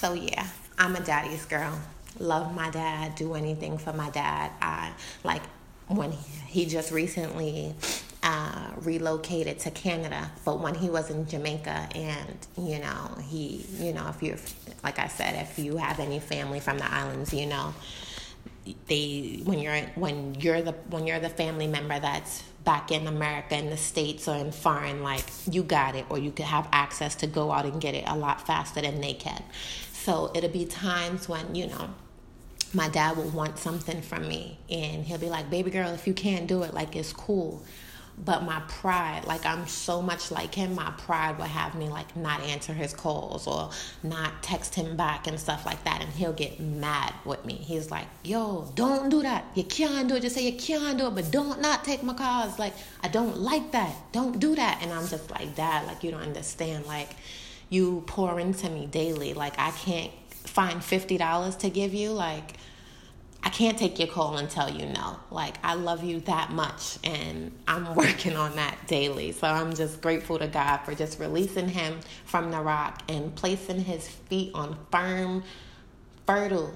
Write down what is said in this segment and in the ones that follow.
So yeah, I'm a daddy's girl. Love my dad. Do anything for my dad. I like when he, he just recently uh, relocated to Canada, but when he was in Jamaica, and you know, he, you know, if you, like I said, if you have any family from the islands, you know, they when you're when you're the when you're the family member that's back in America in the states or in foreign like you got it or you could have access to go out and get it a lot faster than they can so it'll be times when you know my dad will want something from me and he'll be like baby girl if you can't do it like it's cool. But my pride like i'm so much like him my pride would have me like not answer his calls or not text him back and stuff like that. And he'll get mad with me. He's like yo don't do that. You can't do it. Just say you can't do it but don't not take my calls. Like i don't like that. Don't do that. And i'm just like dad like you don't understand. Like you pour into me daily like i can't find $50 to give you like I can't take your call and tell you no. Like, I love you that much, and I'm working on that daily. So I'm just grateful to God for just releasing him from the rock and placing his feet on firm, fertile,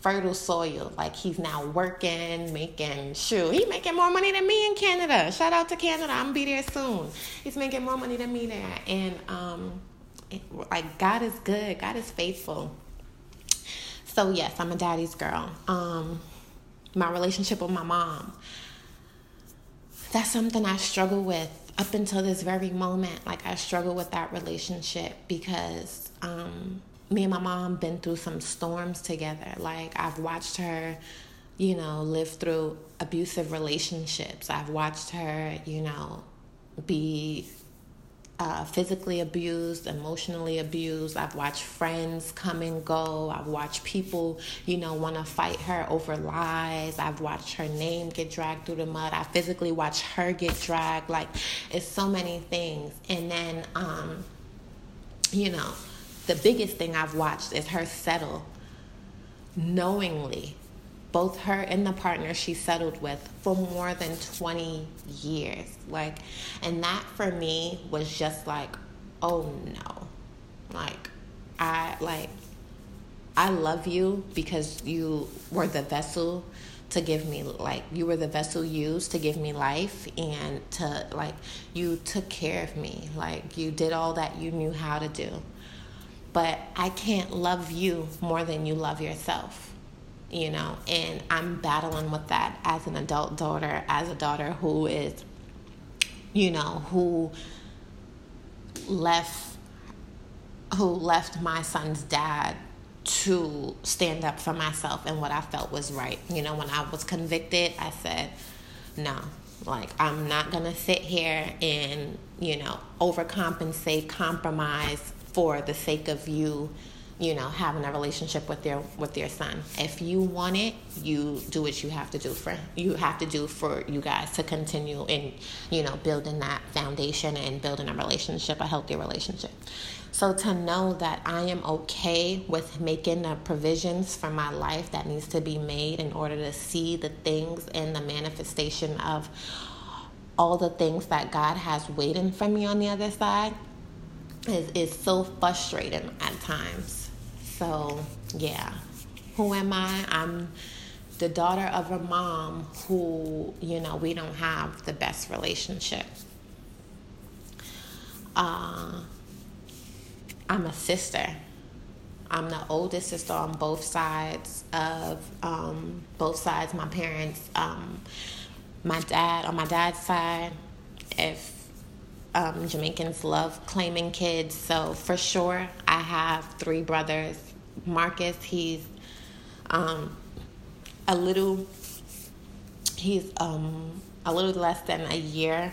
fertile soil. Like, he's now working, making, shoe. He's making more money than me in Canada. Shout out to Canada. I'm gonna be there soon. He's making more money than me there. And, um, like, God is good, God is faithful. So yes, I'm a daddy's girl. Um, my relationship with my mom. That's something I struggle with up until this very moment. Like I struggle with that relationship because um, me and my mom been through some storms together. Like I've watched her, you know, live through abusive relationships. I've watched her, you know, be uh, physically abused, emotionally abused. I've watched friends come and go. I've watched people, you know, want to fight her over lies. I've watched her name get dragged through the mud. I physically watched her get dragged. Like, it's so many things. And then, um, you know, the biggest thing I've watched is her settle knowingly both her and the partner she settled with for more than 20 years. Like, and that for me was just like, oh no. Like, I, like, I love you because you were the vessel to give me like you were the vessel used to give me life and to like you took care of me like you did all that you knew how to do but i can't love you more than you love yourself you know, and I'm battling with that as an adult daughter, as a daughter who is, you know, who left who left my son's dad to stand up for myself and what I felt was right. You know, when I was convicted, I said, no, like I'm not going to sit here and, you know, overcompensate, compromise for the sake of you you know having a relationship with their with their son. If you want it you do what you have to do for you have to do for you guys to continue in you know building that foundation and building a relationship a healthy relationship. So to know that i am okay with making the provisions for my life that needs to be made in order to see the things and the manifestation of all the things that god has waiting for me on the other side is, is so frustrating at times so, yeah. Who am I? I'm the daughter of a mom who, you know, we don't have the best relationship. Uh, I'm a sister. I'm the oldest sister on both sides of um, both sides. My parents, um, my dad on my dad's side, if um, Jamaicans love claiming kids, so for sure I have three brothers Marcus, he's um, a little, he's um, a little less than a year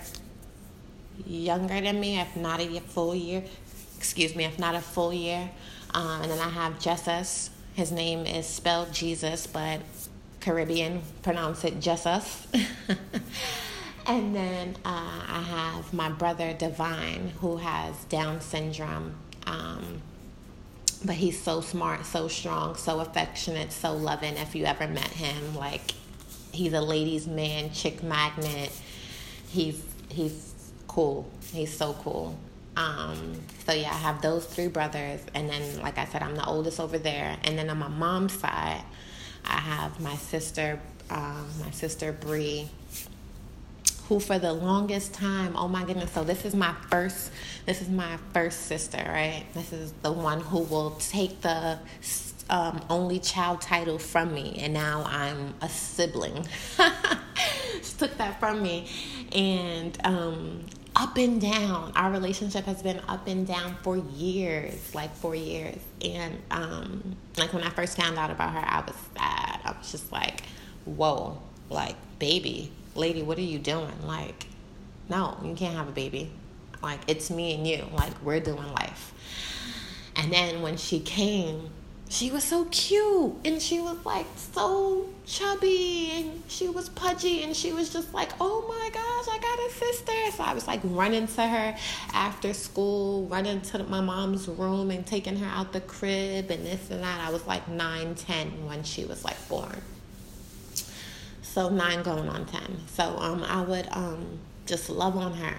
younger than me, if not a full year. Excuse me, if not a full year. Um, and then I have Jesus. His name is spelled Jesus, but Caribbean pronounce it Jesus. and then uh, I have my brother Divine, who has Down syndrome. Um, but he's so smart, so strong, so affectionate, so loving. If you ever met him, like he's a ladies' man, chick magnet. He's he's cool. He's so cool. Um, so yeah, I have those three brothers, and then like I said, I'm the oldest over there. And then on my mom's side, I have my sister, um, my sister Bree, who for the longest time, oh my goodness, so this is my first, this is my first sister, right? This is the one who will take the um, only child title from me, and now I'm a sibling. she took that from me, and um, up and down. Our relationship has been up and down for years, like four years. And um, like when I first found out about her, I was sad. I was just like, whoa, like, baby, lady, what are you doing? Like, no, you can't have a baby. Like, it's me and you. Like, we're doing life. And then when she came, she was so cute and she was like so chubby and she was pudgy and she was just like oh my gosh i got a sister so i was like running to her after school running to my mom's room and taking her out the crib and this and that i was like 9 10 when she was like born so 9 going on 10 so um i would um just love on her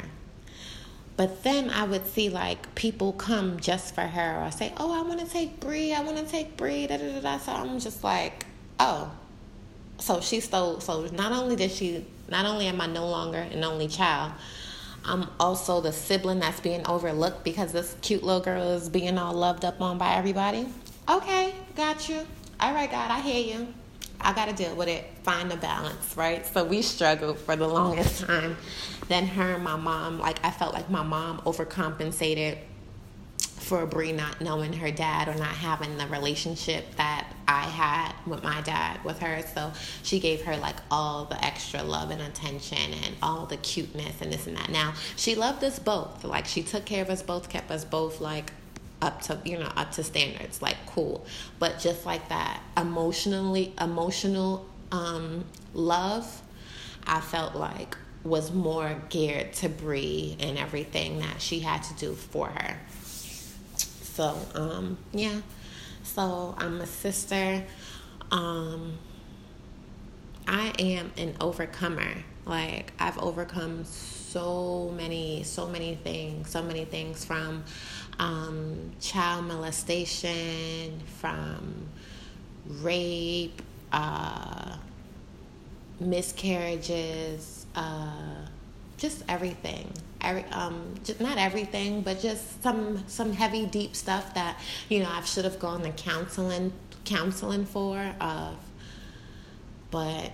but then I would see like people come just for her or say, "Oh, I want to take Bree. I want to take Bree." Da, da, da, da. So I'm just like, "Oh." So she stole. So not only did she, not only am I no longer an only child, I'm also the sibling that's being overlooked because this cute little girl is being all loved up on by everybody. Okay, got you. All right, God, I hear you. I got to deal with it, find the balance, right? So we struggled for the longest time. Then her and my mom, like I felt like my mom overcompensated for Bree not knowing her dad or not having the relationship that I had with my dad with her. So she gave her like all the extra love and attention and all the cuteness and this and that. Now, she loved us both. Like she took care of us both, kept us both like up to you know up to standards like cool. But just like that emotionally emotional um love i felt like was more geared to Bree and everything that she had to do for her. So um yeah. So i'm a sister. Um i am an overcomer. Like i've overcome so many so many things so many things from um, child molestation, from rape, uh, miscarriages, uh, just everything. Every, um, not everything, but just some some heavy, deep stuff that you know I should have gone to counseling counseling for. Of, but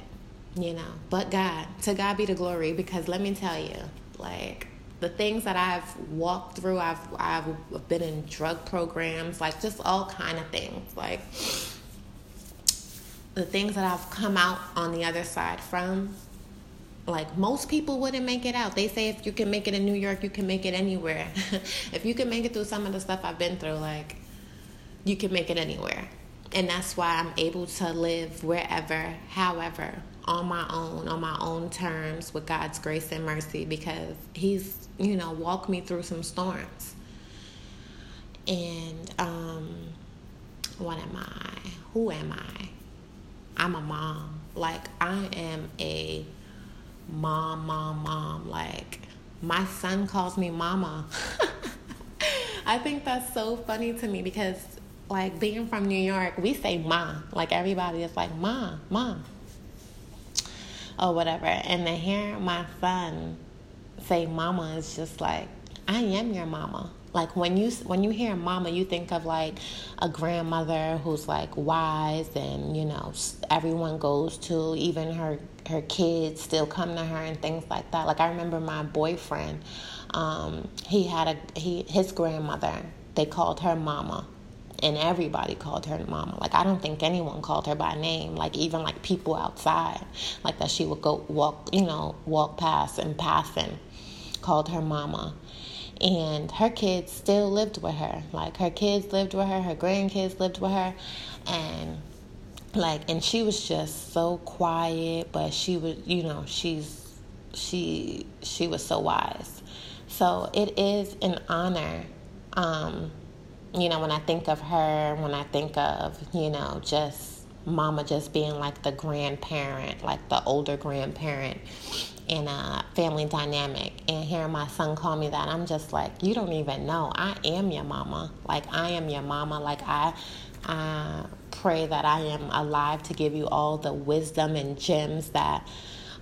you know, but God, to God be the glory. Because let me tell you, like the things that I've walked through, I've I've been in drug programs, like just all kind of things, like the things that I've come out on the other side from. Like most people wouldn't make it out. They say if you can make it in New York, you can make it anywhere. if you can make it through some of the stuff I've been through, like you can make it anywhere. And that's why I'm able to live wherever, however, on my own, on my own terms, with God's grace and mercy, because He's, you know, walked me through some storms. And um, what am I? Who am I? I'm a mom. Like, I am a mom, mom, mom. Like, my son calls me mama. I think that's so funny to me because, like, being from New York, we say ma. Like, everybody is like, ma, ma or whatever. And to hear my son say mama is just like, I am your mama. Like when you when you hear mama, you think of like a grandmother who's like wise and you know everyone goes to, even her her kids still come to her and things like that. Like I remember my boyfriend, um, he had a he his grandmother. They called her mama and everybody called her mama. Like I don't think anyone called her by name. Like even like people outside, like that she would go walk, you know, walk past and passing, called her mama. And her kids still lived with her. Like her kids lived with her, her grandkids lived with her, and like and she was just so quiet, but she was, you know, she's she she was so wise. So it is an honor. Um, you know, when I think of her, when I think of, you know, just mama just being like the grandparent, like the older grandparent, in a family dynamic and hearing my son call me that, I'm just like, you don't even know. I am your mama. Like I am your mama. Like I I pray that I am alive to give you all the wisdom and gems that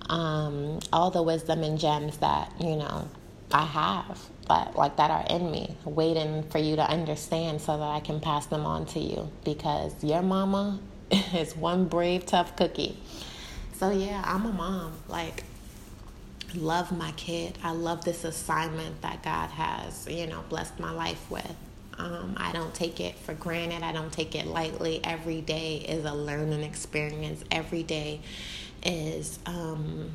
um, all the wisdom and gems that, you know, I have but like that are in me, waiting for you to understand so that I can pass them on to you because your mama is one brave, tough cookie. So yeah, I'm a mom. Like love my kid. I love this assignment that God has, you know, blessed my life with. Um, I don't take it for granted. I don't take it lightly. Every day is a learning experience. Every day is um,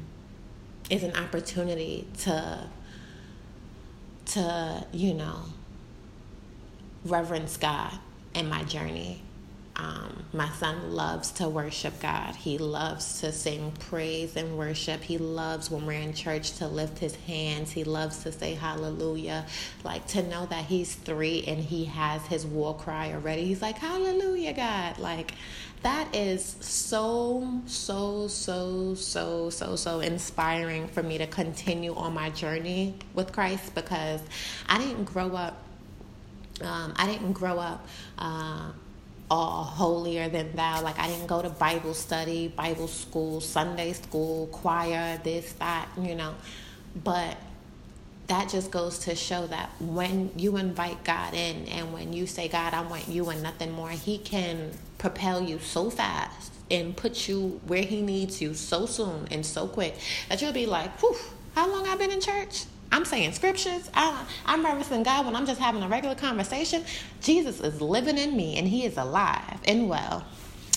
is an opportunity to to you know reverence God in my journey um, my son loves to worship God. He loves to sing praise and worship. He loves when we're in church to lift his hands. He loves to say hallelujah. Like to know that he's three and he has his war cry already. He's like, Hallelujah, God. Like that is so, so, so, so, so, so inspiring for me to continue on my journey with Christ because I didn't grow up. Um, I didn't grow up. Uh, all holier than thou. Like I didn't go to Bible study, Bible school, Sunday school, choir, this, that, you know. But that just goes to show that when you invite God in and when you say, God, I want you and nothing more, He can propel you so fast and put you where He needs you so soon and so quick that you'll be like, whew, how long I've been in church? I'm saying scriptures. I, I'm referencing God when I'm just having a regular conversation. Jesus is living in me and he is alive and well.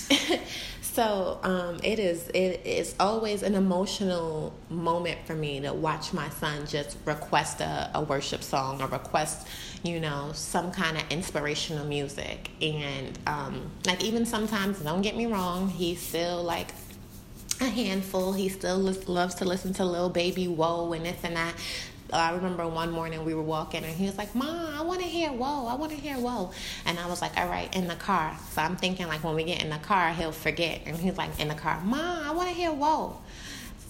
so um, it is it is always an emotional moment for me to watch my son just request a, a worship song or request you know some kind of inspirational music and um, like even sometimes don't get me wrong he's still like a handful. He still loves to listen to Lil Baby Whoa and this and that. I remember one morning we were walking and he was like, Mom, I want to hear whoa, I want to hear whoa. And I was like, All right, in the car. So I'm thinking, like, when we get in the car, he'll forget. And he's like, In the car, Mom, I want to hear whoa.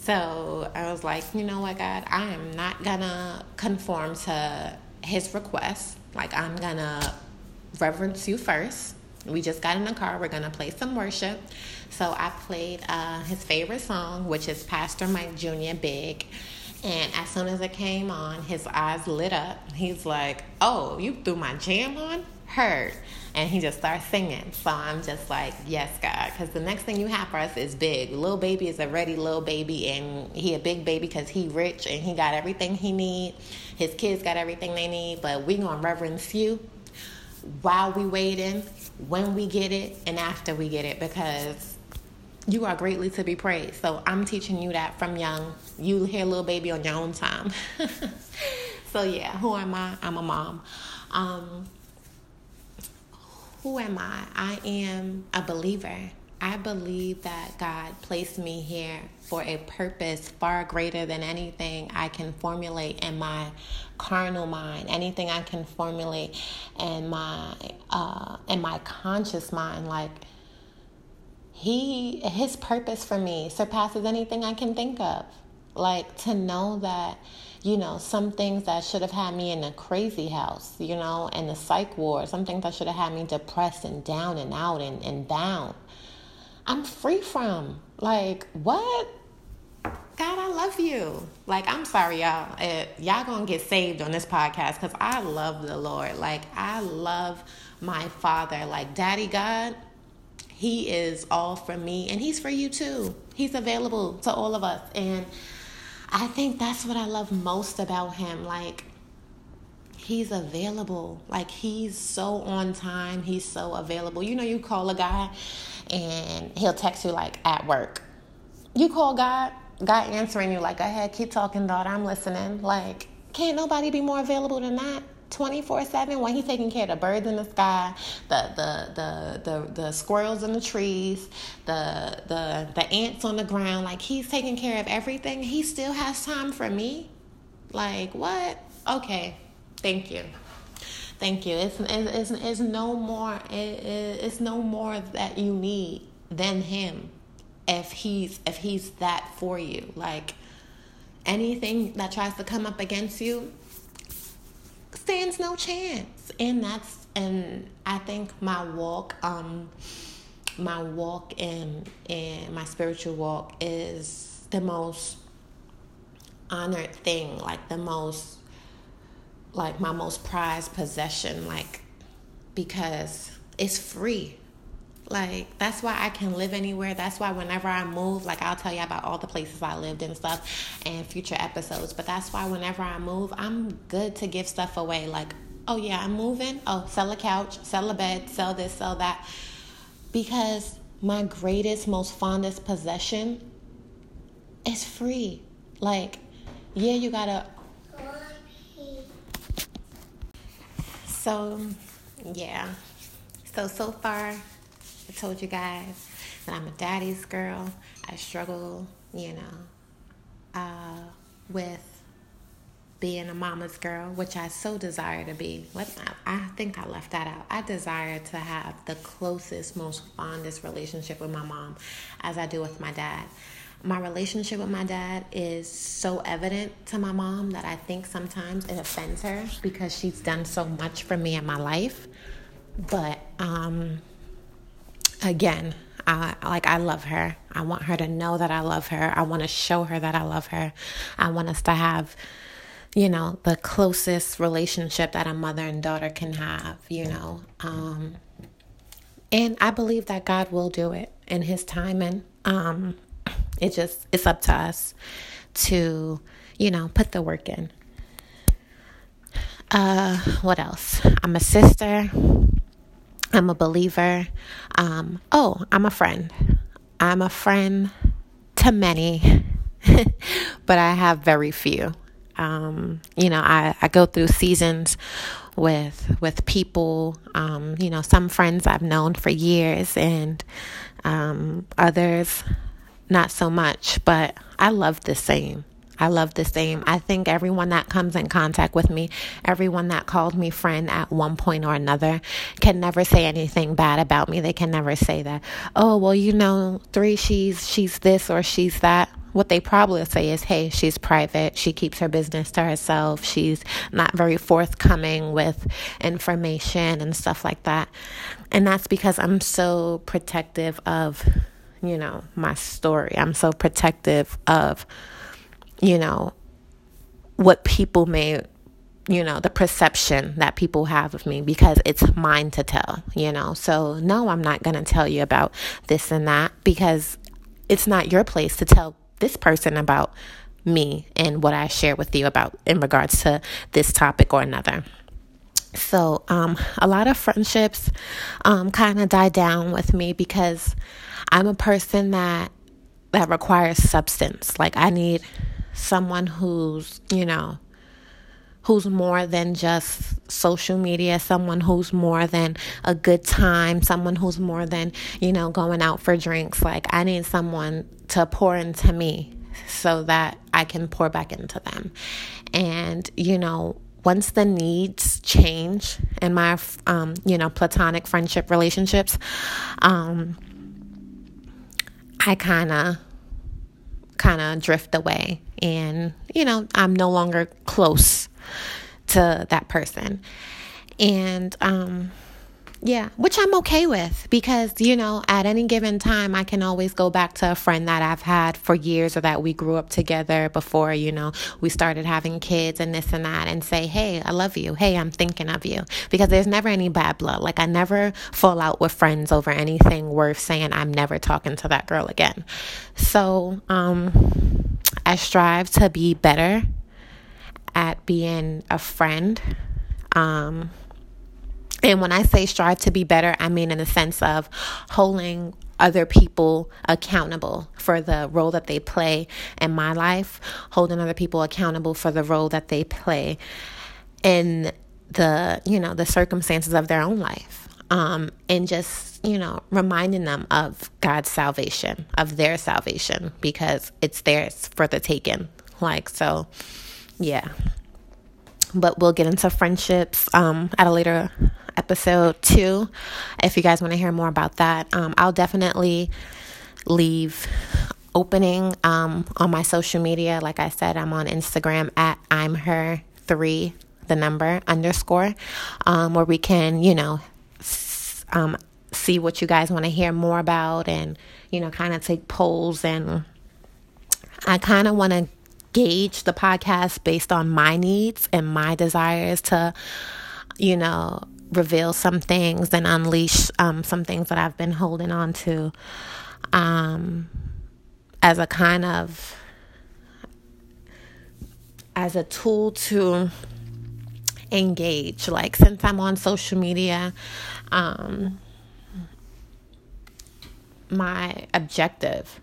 So I was like, You know what, God, I am not going to conform to his request. Like, I'm going to reverence you first. We just got in the car. We're going to play some worship. So I played uh, his favorite song, which is Pastor Mike Jr. Big. And as soon as it came on, his eyes lit up. He's like, Oh, you threw my jam on? Heard. And he just starts singing. So I'm just like, Yes, God. Because the next thing you have for us is big. Little baby is a ready little baby. And he a big baby because he rich and he got everything he need. His kids got everything they need. But we to reverence you while we waiting, when we get it, and after we get it. Because you are greatly to be praised. So I'm teaching you that from young. You hear little baby on your own time. so yeah, who am I? I'm a mom. Um, who am I? I am a believer. I believe that God placed me here for a purpose far greater than anything I can formulate in my carnal mind, anything I can formulate in my uh, in my conscious mind. Like he his purpose for me surpasses anything I can think of. Like to know that, you know, some things that should have had me in a crazy house, you know, and the psych ward, some things that should have had me depressed and down and out and, and down. I'm free from. Like, what? God, I love you. Like, I'm sorry, y'all. Uh, y'all gonna get saved on this podcast because I love the Lord. Like, I love my Father. Like, Daddy God, he is all for me and He's for you too. He's available to all of us. And I think that's what I love most about Him. Like, He's available. Like, He's so on time. He's so available. You know, you call a guy and he'll text you, like, at work. You call God, God answering you, like, go ahead, keep talking, daughter. I'm listening. Like, can't nobody be more available than that? 24 7 when he's taking care of the birds in the sky the the the the, the squirrels in the trees the the the ants on the ground like he's taking care of everything. He still has time for me. Like what? Okay. Thank you. Thank you. It's it's, it's, no more it, it's no more that you need than him if he's if he's that for you. Like anything that tries to come up against you stands no chance. And that's and I think my walk, um, my walk and and my spiritual walk is the most honored thing, like the most like my most prized possession, like because it's free. Like that's why I can live anywhere. That's why whenever I move, like I'll tell you about all the places I lived and stuff and future episodes. But that's why whenever I move, I'm good to give stuff away. Like, oh yeah, I'm moving. Oh, sell a couch, sell a bed, sell this, sell that. Because my greatest, most fondest possession is free. Like, yeah, you gotta. So, yeah. So, so far, I told you guys that I'm a daddy's girl. I struggle, you know, uh, with being a mama's girl, which I so desire to be. What I think I left that out. I desire to have the closest, most fondest relationship with my mom as I do with my dad. My relationship with my dad is so evident to my mom that I think sometimes it offends her because she's done so much for me in my life. But um again, I, like I love her. I want her to know that I love her. I want to show her that I love her. I want us to have, you know, the closest relationship that a mother and daughter can have. You know, um, and I believe that God will do it in His time, and um, it just it's up to us to, you know, put the work in. Uh, what else? I'm a sister. I'm a believer. Um, oh, I'm a friend. I'm a friend to many, but I have very few. Um, you know, I, I go through seasons with with people. Um, you know, some friends I've known for years, and um, others not so much. But I love the same. I love the same. I think everyone that comes in contact with me, everyone that called me friend at one point or another, can never say anything bad about me. They can never say that, oh, well, you know, three, she's she's this or she's that. What they probably say is, hey, she's private. She keeps her business to herself. She's not very forthcoming with information and stuff like that. And that's because I'm so protective of, you know, my story. I'm so protective of you know, what people may, you know, the perception that people have of me because it's mine to tell, you know. So, no, I'm not going to tell you about this and that because it's not your place to tell this person about me and what I share with you about in regards to this topic or another. So, um, a lot of friendships um, kind of die down with me because I'm a person that that requires substance. Like I need someone who's, you know, who's more than just social media, someone who's more than a good time, someone who's more than, you know, going out for drinks. Like, I need someone to pour into me so that I can pour back into them. And, you know, once the needs change in my, um, you know, platonic friendship relationships, um, I kind of kind of drift away and you know i'm no longer close to that person and um yeah, which I'm okay with because, you know, at any given time, I can always go back to a friend that I've had for years or that we grew up together before, you know, we started having kids and this and that and say, hey, I love you. Hey, I'm thinking of you. Because there's never any bad blood. Like, I never fall out with friends over anything worth saying I'm never talking to that girl again. So, um, I strive to be better at being a friend. Um, and when I say strive to be better, I mean in the sense of holding other people accountable for the role that they play in my life, holding other people accountable for the role that they play in the, you know, the circumstances of their own life. Um, and just, you know, reminding them of God's salvation, of their salvation, because it's theirs for the taking. Like, so, yeah. But we'll get into friendships um, at a later episode two. If you guys want to hear more about that, um, I'll definitely leave opening um, on my social media. Like I said, I'm on Instagram at I'm her three, the number underscore, um, where we can, you know, um, see what you guys want to hear more about and, you know, kind of take polls. And I kind of want to gauge the podcast based on my needs and my desires to, you know, reveal some things and unleash um, some things that I've been holding on to um, as a kind of as a tool to engage like since i'm on social media um, my objective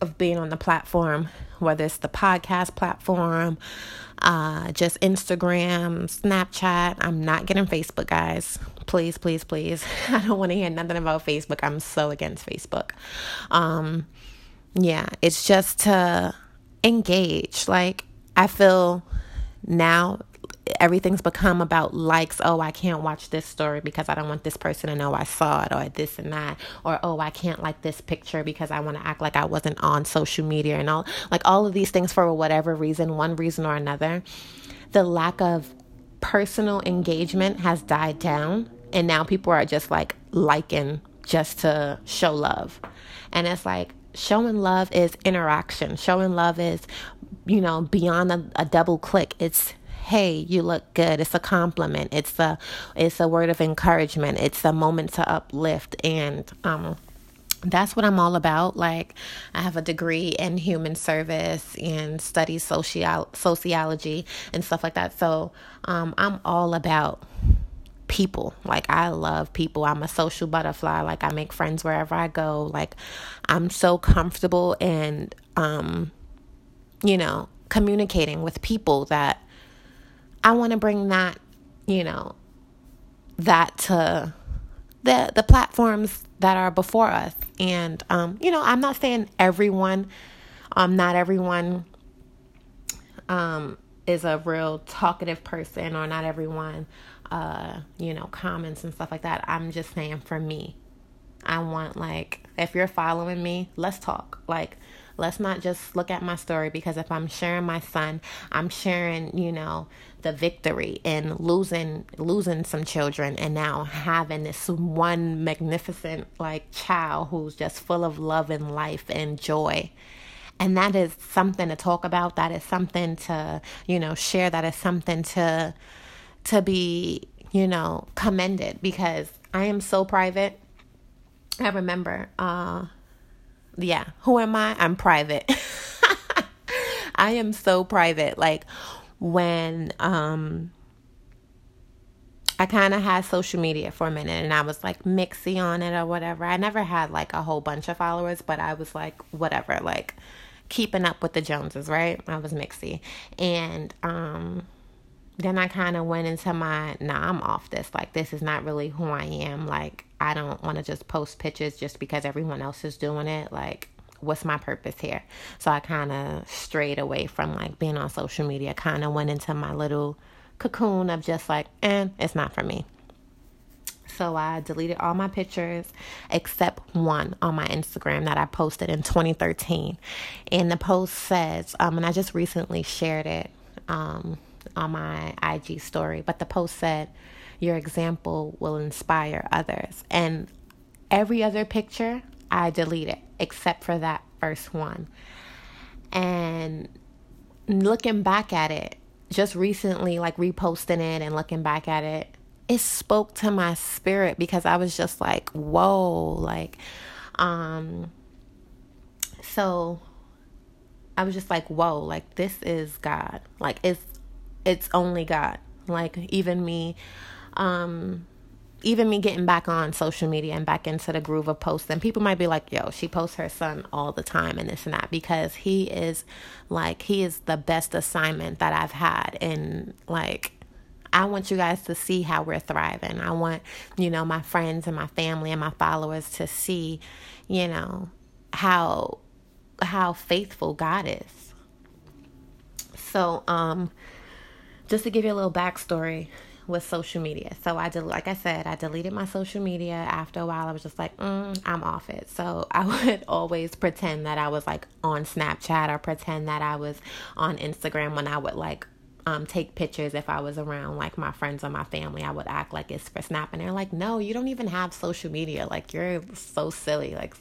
of being on the platform, whether it's the podcast platform, uh, just Instagram, Snapchat. I'm not getting Facebook, guys. Please, please, please. I don't want to hear nothing about Facebook. I'm so against Facebook. Um, yeah, it's just to engage. Like, I feel now everything's become about likes. Oh, I can't watch this story because I don't want this person to know I saw it, or this and that, or oh, I can't like this picture because I want to act like I wasn't on social media and all like all of these things for whatever reason, one reason or another. The lack of personal engagement has died down, and now people are just like liking just to show love, and it's like showing love is interaction. Showing love is, you know, beyond a, a double click. It's hey you look good it's a compliment it's a it's a word of encouragement it's a moment to uplift and um that's what I'm all about. Like, I have a degree in human service and study sociology and stuff like that. So, um, I'm all about people. Like, I love people. I'm a social butterfly. Like, I make friends wherever I go. Like, I'm so comfortable and, um, you know, communicating with people that I want to bring that, you know, that to the the platforms that are before us. And um, you know, I'm not saying everyone, um, not everyone um is a real talkative person or not everyone uh, you know, comments and stuff like that. I'm just saying for me. I want like if you're following me, let's talk. Like let's not just look at my story because if I'm sharing my son, I'm sharing, you know, the victory and losing losing some children and now having this one magnificent like child who's just full of love and life and joy. And that is something to talk about. That is something to you know share. That is something to to be you know commended because i am so private. I remember uh yeah who am i? I'm private. I am so private. Like when um I kind of had social media for a minute and I was like mixy on it or whatever. I never had like a whole bunch of followers, but I was like whatever, like keeping up with the Joneses, right? I was mixy. And um then I kind of went into my nah, I'm off this. Like this is not really who I am. Like I don't want to just post pictures just because everyone else is doing it. Like what's my purpose here? So I kind of strayed away from like being on social media, kind of went into my little cocoon of just like, and eh, it's not for me. So I deleted all my pictures except one on my Instagram that I posted in 2013. And the post says, um, and I just recently shared it um, on my IG story, but the post said, Your example will inspire others. And every other picture I deleted except for that first one. And looking back at it, just recently, like reposting it and looking back at it, it spoke to my spirit because I was just like, whoa, like, um, so I was just like, whoa, like this is God. Like it's it's only God. Like even me, um, even me getting back on social media and back into the groove of posting, people might be like, yo, she posts her son all the time and this and that because he is like, he is the best assignment that I've had. And like, I want you guys to see how we're thriving. I want, you know, my friends and my family and my followers to see, you know, how how faithful God is. So, um, just to give you a little backstory, with social media. So I did, like I said, I deleted my social media. After a while, I was just like, mm, I'm off it. So I would always pretend that I was like on Snapchat or pretend that I was on Instagram when I would like um, take pictures if I was around like my friends or my family. I would act like it's for Snap, and they're like, "No, you don't even have social media. Like you're so silly. Like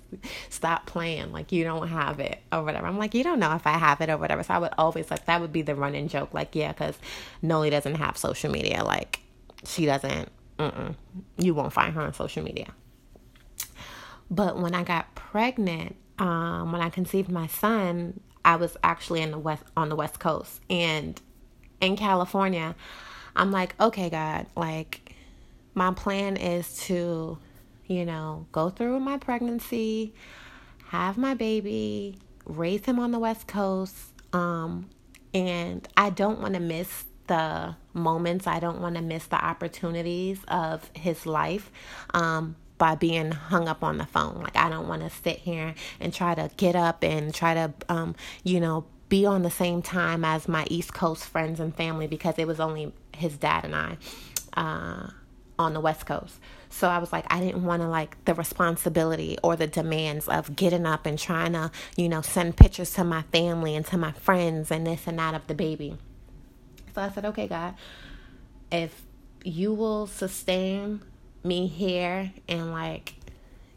stop playing. Like you don't have it or whatever." I'm like, "You don't know if I have it or whatever." So I would always like that would be the running joke. Like, yeah, because Noli doesn't have social media. Like she doesn't. Mm-mm. You won't find her on social media. But when I got pregnant, um, when I conceived my son, I was actually in the west on the west coast, and in California, I'm like, okay, God, like my plan is to, you know, go through my pregnancy, have my baby, raise him on the West Coast, um, and I don't want to miss the moments. I don't want to miss the opportunities of his life. Um, by being hung up on the phone. Like I don't want to sit here and try to get up and try to um, you know, be on the same time as my East Coast friends and family because it was only his dad and I uh, on the West Coast. So I was like, I didn't want to like the responsibility or the demands of getting up and trying to, you know, send pictures to my family and to my friends and this and that of the baby. So I said, okay, God, if you will sustain me here and like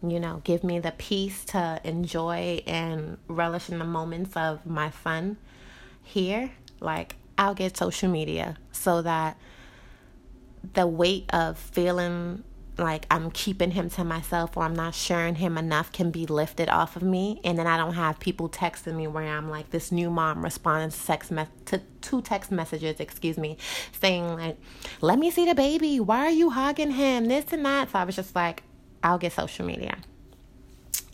you know, give me the peace to enjoy and relish in the moments of my son here, like I'll get social media so that the weight of feeling like I'm keeping him to myself or I'm not sharing him enough can be lifted off of me. And then I don't have people texting me where I'm like this new mom responding to text me- to two text messages, excuse me, saying like, "Let me see the baby. Why are you hugging him? This and that." So I was just like, I'll get social media.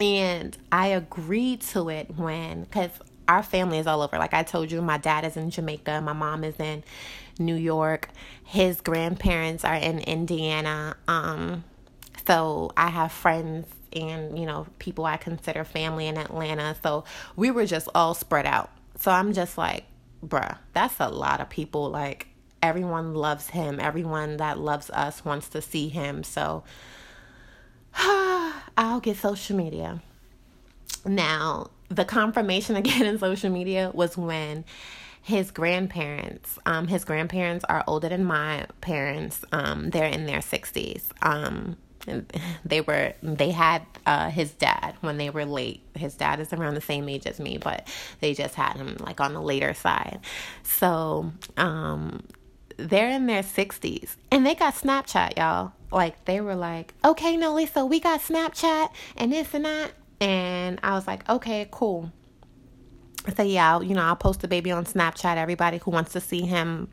And I agreed to it when, because our family is all over. Like I told you, my dad is in Jamaica, my mom is in New York, his grandparents are in Indiana. Um, so I have friends and, you know, people I consider family in Atlanta. So we were just all spread out. So I'm just like, bruh, that's a lot of people. Like everyone loves him, everyone that loves us wants to see him. So, I'll get social media. Now, the confirmation again in social media was when his grandparents, um, his grandparents are older than my parents. Um, they're in their 60s. Um, they were they had uh, his dad when they were late. His dad is around the same age as me, but they just had him like on the later side. So, um, they're in their 60s and they got Snapchat, y'all. Like they were like, okay, no, Lisa, we got Snapchat and this and that. And I was like, okay, cool. Said, yeah, you know, I'll post the baby on Snapchat. Everybody who wants to see him,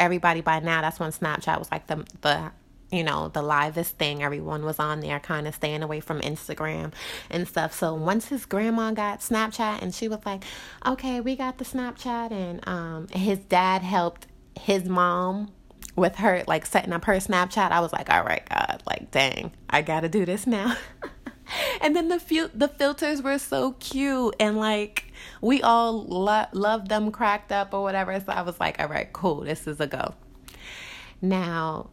everybody by now, that's when Snapchat was like the, the, you know, the livest thing. Everyone was on there kind of staying away from Instagram and stuff. So once his grandma got Snapchat and she was like, okay, we got the Snapchat and um, his dad helped his mom with her like setting up her Snapchat, I was like, all right, God, like, dang, I gotta do this now. and then the fil- the filters were so cute and like we all lo- loved them cracked up or whatever. So I was like, all right, cool, this is a go. Now,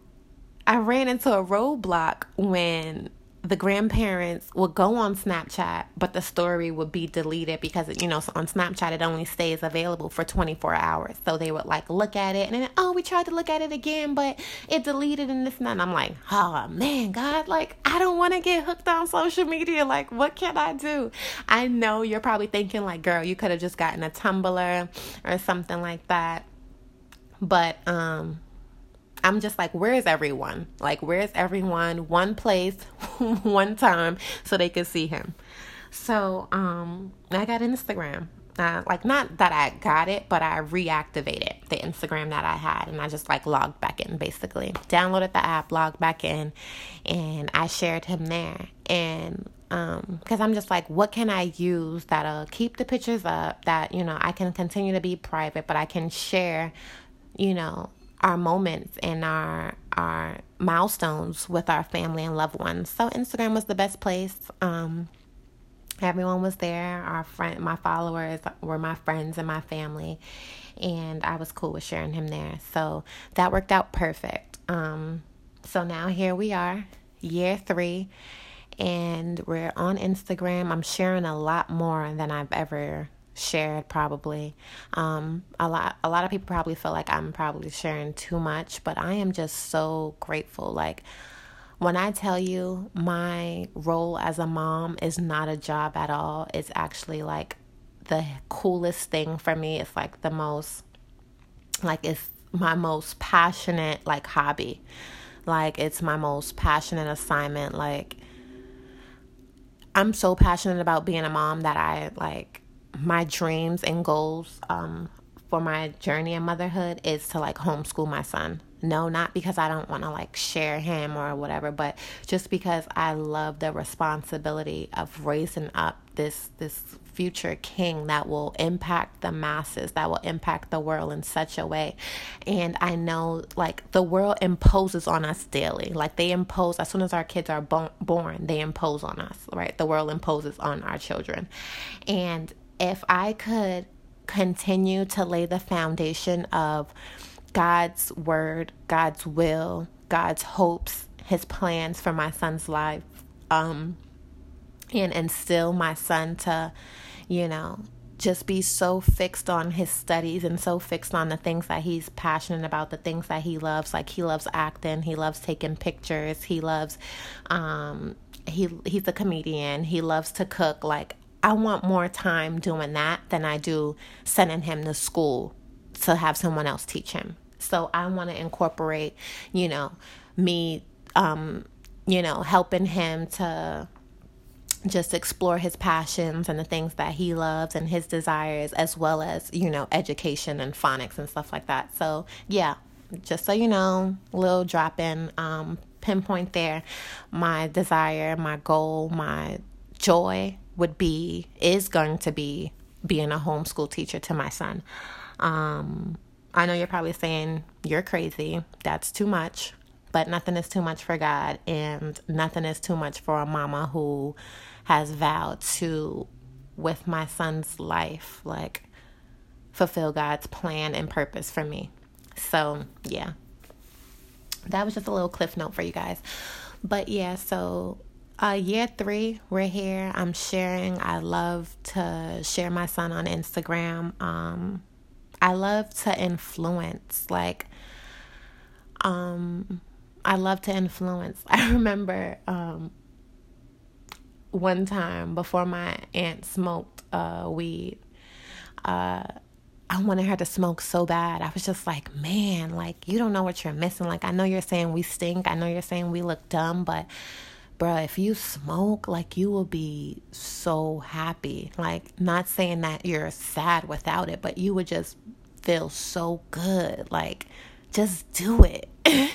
I ran into a roadblock when the grandparents would go on Snapchat, but the story would be deleted because, you know, on Snapchat it only stays available for 24 hours. So they would like look at it and then, oh, we tried to look at it again, but it deleted and this and that. And I'm like, oh man, God, like, I don't want to get hooked on social media. Like, what can I do? I know you're probably thinking, like, girl, you could have just gotten a Tumblr or something like that. But, um, I'm just like, where's everyone? Like, where's everyone? One place, one time, so they could see him. So, um, I got Instagram. Uh, like not that I got it, but I reactivated the Instagram that I had, and I just like logged back in, basically downloaded the app, logged back in, and I shared him there. And um, because I'm just like, what can I use that'll keep the pictures up? That you know I can continue to be private, but I can share, you know, our moments and our our milestones with our family and loved ones. So Instagram was the best place. Um, everyone was there. Our friend, my followers were my friends and my family, and I was cool with sharing him there. So that worked out perfect. Um, so now here we are, year three, and we're on Instagram. I'm sharing a lot more than I've ever shared probably. Um a lot a lot of people probably feel like I'm probably sharing too much but I am just so grateful. Like when I tell you my role as a mom is not a job at all it's actually like the coolest thing for me. It's like the most like it's my most passionate like hobby. Like it's my most passionate assignment. Like I'm so passionate about being a mom that I like my dreams and goals um for my journey in motherhood is to like homeschool my son. No, not because I don't want to like share him or whatever, but just because I love the responsibility of raising up this this future king that will impact the masses, that will impact the world in such a way. And I know like the world imposes on us daily. Like they impose as soon as our kids are bo- born, they impose on us, right? The world imposes on our children. And if I could continue to lay the foundation of God's word, God's will, God's hopes, his plans for my son's life, um, and instill my son to, you know, just be so fixed on his studies and so fixed on the things that he's passionate about, the things that he loves. Like he loves acting, he loves taking pictures, he loves um he he's a comedian, he loves to cook. Like I want more time doing that than I do sending him to school to have someone else teach him. So I want to incorporate, you know, me um you know, helping him to just explore his passions and the things that he loves and his desires, as well as, you know, education and phonics and stuff like that. So, yeah, just so you know, little drop in, um, pinpoint there. My desire, my goal, my joy would be, is going to be being a homeschool teacher to my son. Um, I know you're probably saying, you're crazy. That's too much. But nothing is too much for God, and nothing is too much for a mama who has vowed to, with my son's life, like fulfill God's plan and purpose for me. So, yeah. That was just a little cliff note for you guys. But yeah, so uh, year three, we're here. I'm sharing. I love to share my son on Instagram. Um, I love to influence. Like, um, I love to influence. I remember um, one time before my aunt smoked uh, weed, uh, I wanted her to smoke so bad. I was just like, man, like, you don't know what you're missing. Like, I know you're saying we stink. I know you're saying we look dumb, but, bruh, if you smoke, like, you will be so happy. Like, not saying that you're sad without it, but you would just feel so good. Like, just do it.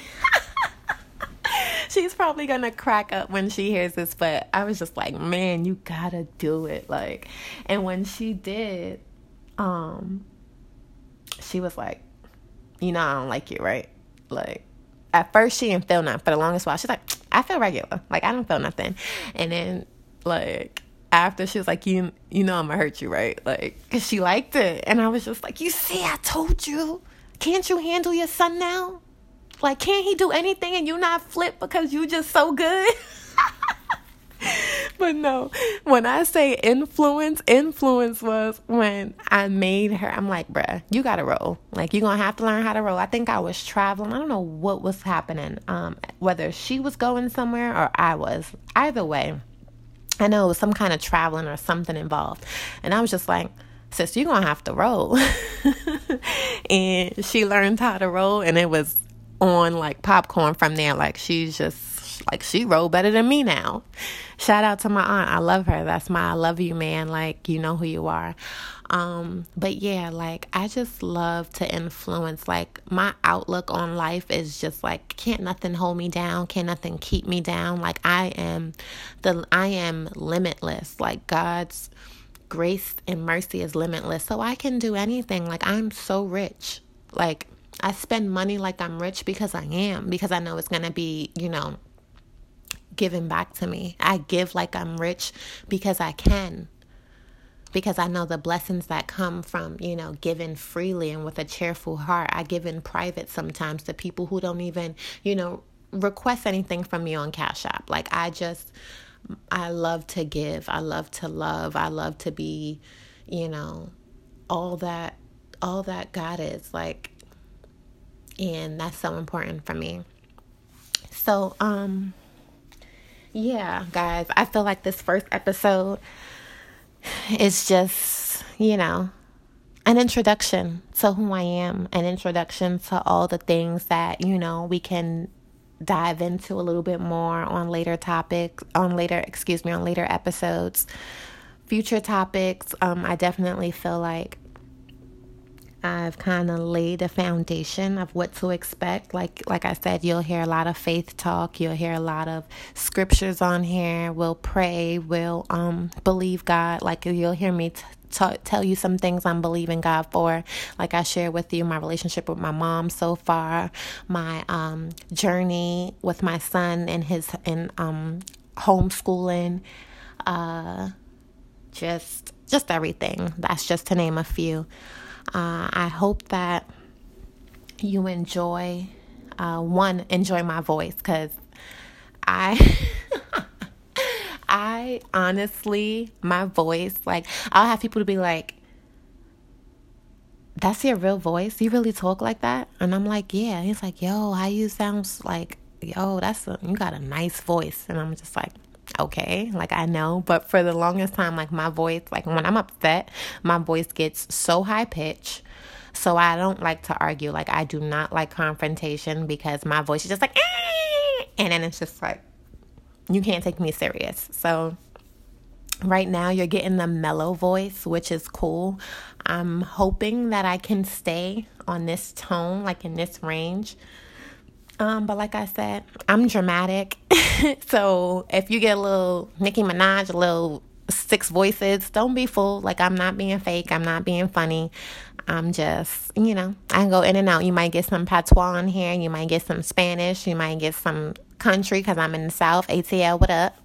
she's probably gonna crack up when she hears this, but I was just like, man, you gotta do it. Like, and when she did, um, she was like, you know, I don't like you, right? Like, at first she didn't feel nothing. For the longest while, she's like, I feel regular. Like, I don't feel nothing. And then, like, after she was like, you, you know, I'm gonna hurt you, right? Like, cause she liked it, and I was just like, you see, I told you. Can't you handle your son now? Like, can't he do anything and you not flip because you just so good? but no, when I say influence, influence was when I made her. I'm like, bruh, you gotta roll. Like, you're gonna have to learn how to roll. I think I was traveling. I don't know what was happening, um, whether she was going somewhere or I was. Either way, I know it was some kind of traveling or something involved. And I was just like, sis, you're gonna have to roll. and she learned how to roll, and it was on like popcorn from there. Like she's just like she rolled better than me now. Shout out to my aunt. I love her. That's my I love you, man. Like you know who you are. Um, but yeah, like I just love to influence. Like my outlook on life is just like can't nothing hold me down, can't nothing keep me down. Like I am the I am limitless. Like God's grace and mercy is limitless. So I can do anything. Like I'm so rich. Like I spend money like I'm rich because I am, because I know it's going to be, you know, given back to me. I give like I'm rich because I can. because I know the blessings that come from, you know, giving freely and with a cheerful heart. I give in private sometimes to people who don't even, you know, request anything from me on Cash App. Like I just I love to give. I love to love. I love to be, you know, all that all that God is like and that's so important for me. So, um yeah, guys, I feel like this first episode is just, you know, an introduction to who I am, an introduction to all the things that, you know, we can dive into a little bit more on later topics, on later, excuse me, on later episodes. Future topics, um, I definitely feel like I've kind of laid a foundation of what to expect. Like like I said, you'll hear a lot of faith talk. You'll hear a lot of scriptures on here. We'll pray. We'll um believe God. Like you'll hear me t- t- tell you some things I'm believing God for. Like I share with you my relationship with my mom so far, my um journey with my son and his in um homeschooling. Uh, just just everything. That's just to name a few. Uh, I hope that you enjoy, uh, one, enjoy my voice because I. I honestly, my voice, like, I'll have people to be like, that's your real voice? You really talk like that? And I'm like, yeah. He's like, yo, how you sound like, yo, that's a, you got a nice voice. And I'm just like, okay like i know but for the longest time like my voice like when i'm upset my voice gets so high pitch so i don't like to argue. Like i do not like confrontation because my voice is just like eh! and then it's just like you can't take me serious. So right now you're getting the mellow voice which is cool. I'm hoping that i can stay on this tone like in this range um, but like I said, I'm dramatic. so if you get a little Nicki Minaj, a little six voices, don't be fooled. Like I'm not being fake. I'm not being funny. I'm just, you know, I can go in and out. You might get some patois in here. You might get some Spanish. You might get some country because I'm in the South. ATL, what up?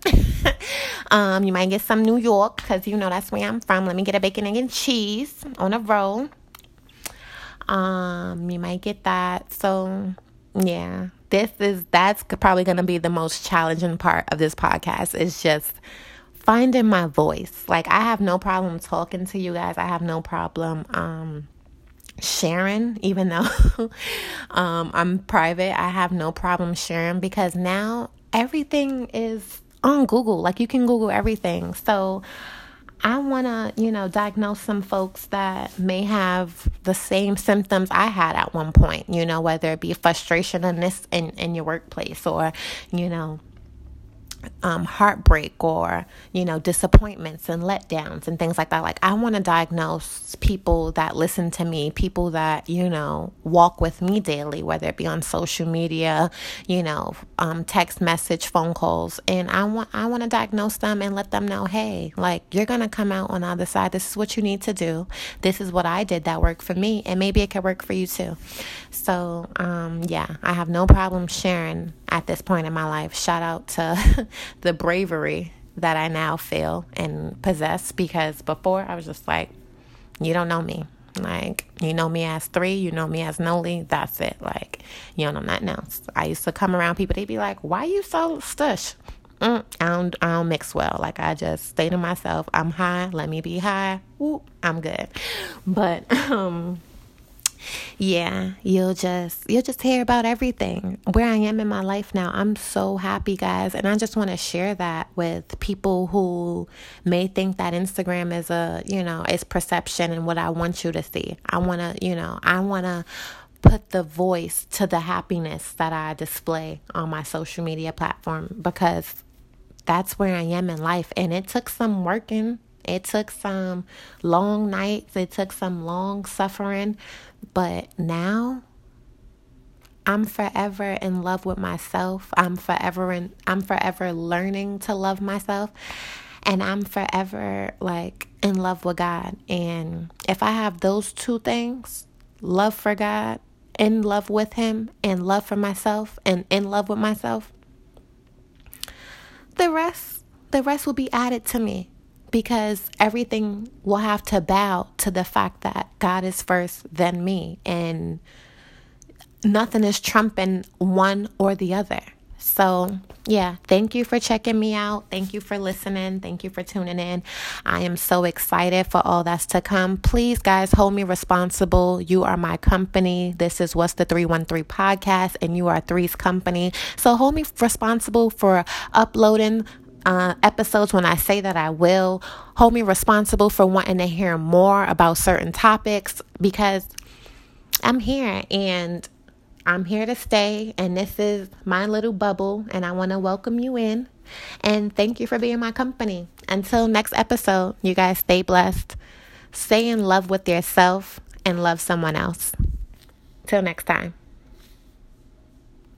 um, you might get some New York because you know that's where I'm from. Let me get a bacon, egg, and cheese on a roll. Um, you might get that. So yeah, this is that's probably going to be the most challenging part of this podcast. Is just finding my voice. Like I have no problem talking to you guys. I have no problem um sharing even though um I'm private. I have no problem sharing because now everything is on Google. Like you can Google everything. So I want to, you know, diagnose some folks that may have the same symptoms I had at one point, you know, whether it be frustration in this in, in your workplace or, you know, um, heartbreak or you know disappointments and letdowns and things like that. Like i want to diagnose people that listen to me people that you know walk with me daily whether it be on social media you know um, text message phone calls. And i want i want to diagnose them and let them know hey like you're gonna come out on the other side. This is what you need to do. This is what i did that worked for me and maybe it could work for you too. So um, yeah i have no problem sharing at this point in my life. Shout out to the bravery that I now feel and possess because before I was just like, you don't know me. Like, you know me as three, you know me as Noli, that's it. Like, you don't know nothing else. I used to come around people, they'd be like, why you so stush? Mm, I don't, I don't mix well. Like, I just stay to myself. I'm high, let me be high. Ooh, I'm good. But, um, yeah, you'll just you'll just hear about everything. Where I am in my life now, I'm so happy, guys, and I just want to share that with people who may think that Instagram is a, you know, it's perception and what I want you to see. I want to, you know, I want to put the voice to the happiness that I display on my social media platform because that's where I am in life. And it took some working. It took some long nights, it took some long suffering, but now I'm forever in love with myself. I'm forever in I'm forever learning to love myself. And I'm forever like in love with God. And if I have those two things, love for God, in love with him, and love for myself, and in love with myself, the rest the rest will be added to me because everything will have to bow to the fact that God is first, then me. And nothing is trumping one or the other. So, yeah, thank you for checking me out. Thank you for listening. Thank you for tuning in. I am so excited for all that's to come. Please, guys, hold me responsible. You are my company. This is What's the 313 podcast, and you are Three's company. So, hold me responsible for uploading uh, episodes when I say that I will. Hold me responsible for wanting to hear more about certain topics because I'm here and I'm here to stay, and this is my little bubble, and I want to welcome you in. And thank you for being my company. Until next episode, you guys stay blessed, stay in love with yourself, and love someone else. Till next time.